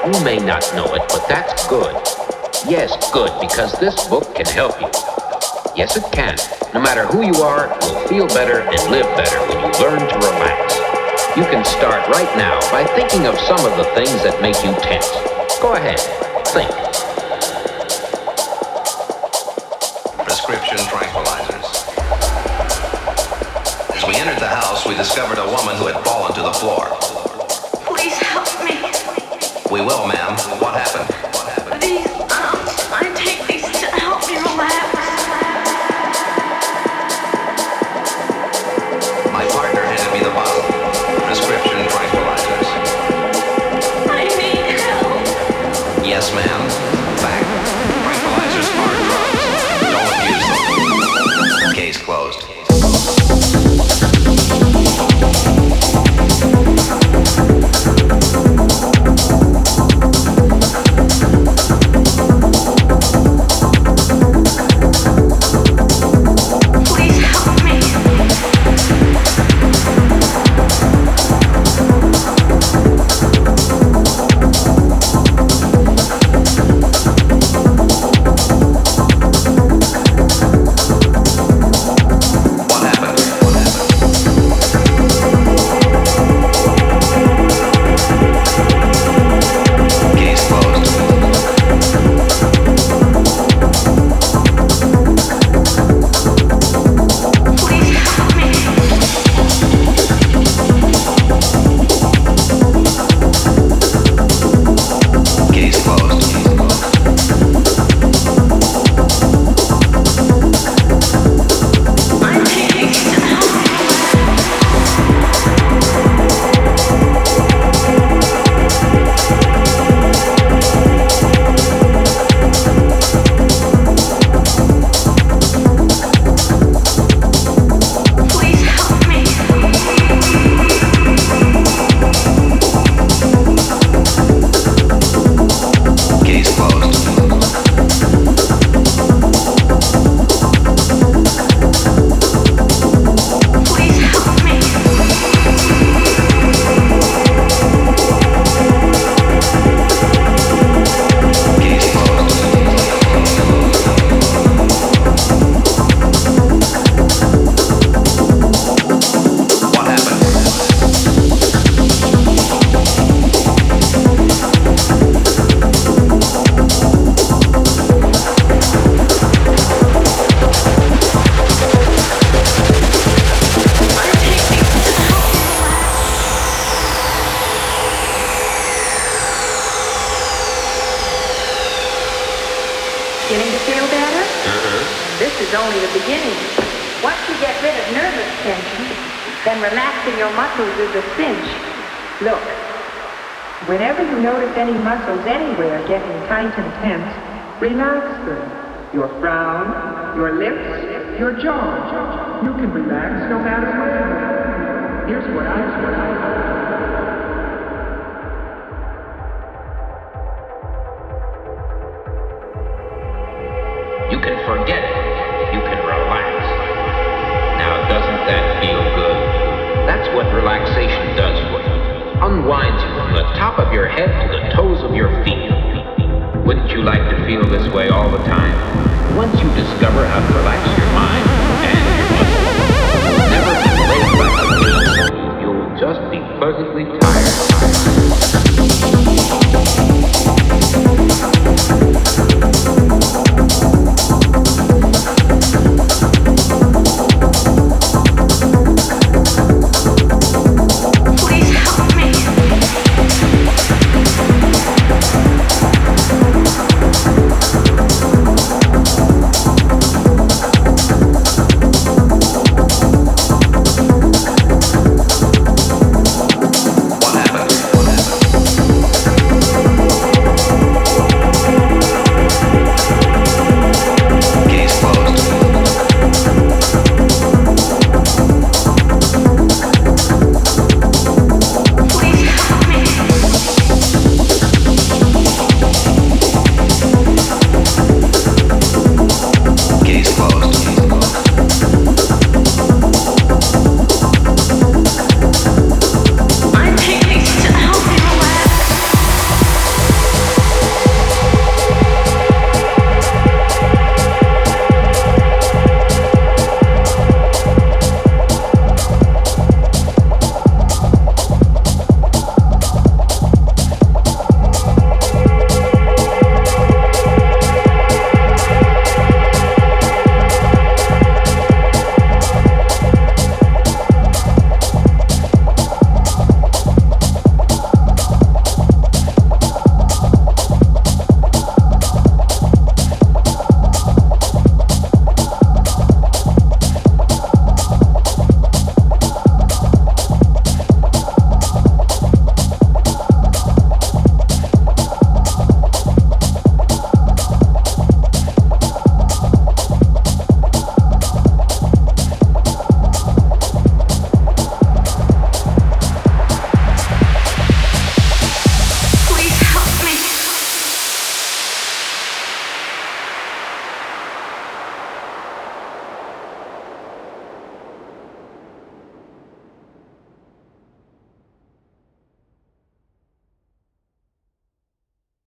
You may not know it, but that's good. Yes, good, because this book can help you. Yes, it can. No matter who you are, you'll feel better and live better when you learn to relax. You can start right now by thinking of some of the things that make you tense. Go ahead, think. Prescription tranquilizers. As we entered the house, we discovered a woman who had fallen to the floor. Please help me. We will, ma'am. Beginning to feel better? Mm-hmm. This is only the beginning. Once you get rid of nervous tension, then relaxing your muscles is a cinch. Look, whenever you notice any muscles anywhere getting tight and tense, relax them. Your frown, your lips, your jaw. You can relax no matter where. Here's what I, what can forget it. You can relax. Now, doesn't that feel good? That's what relaxation does for you. Unwinds you from the top of your head to the toes of your feet. Wouldn't you like to feel this way all the time? Once you discover how to relax your mind and your muscles, never be You'll just be pleasantly tired.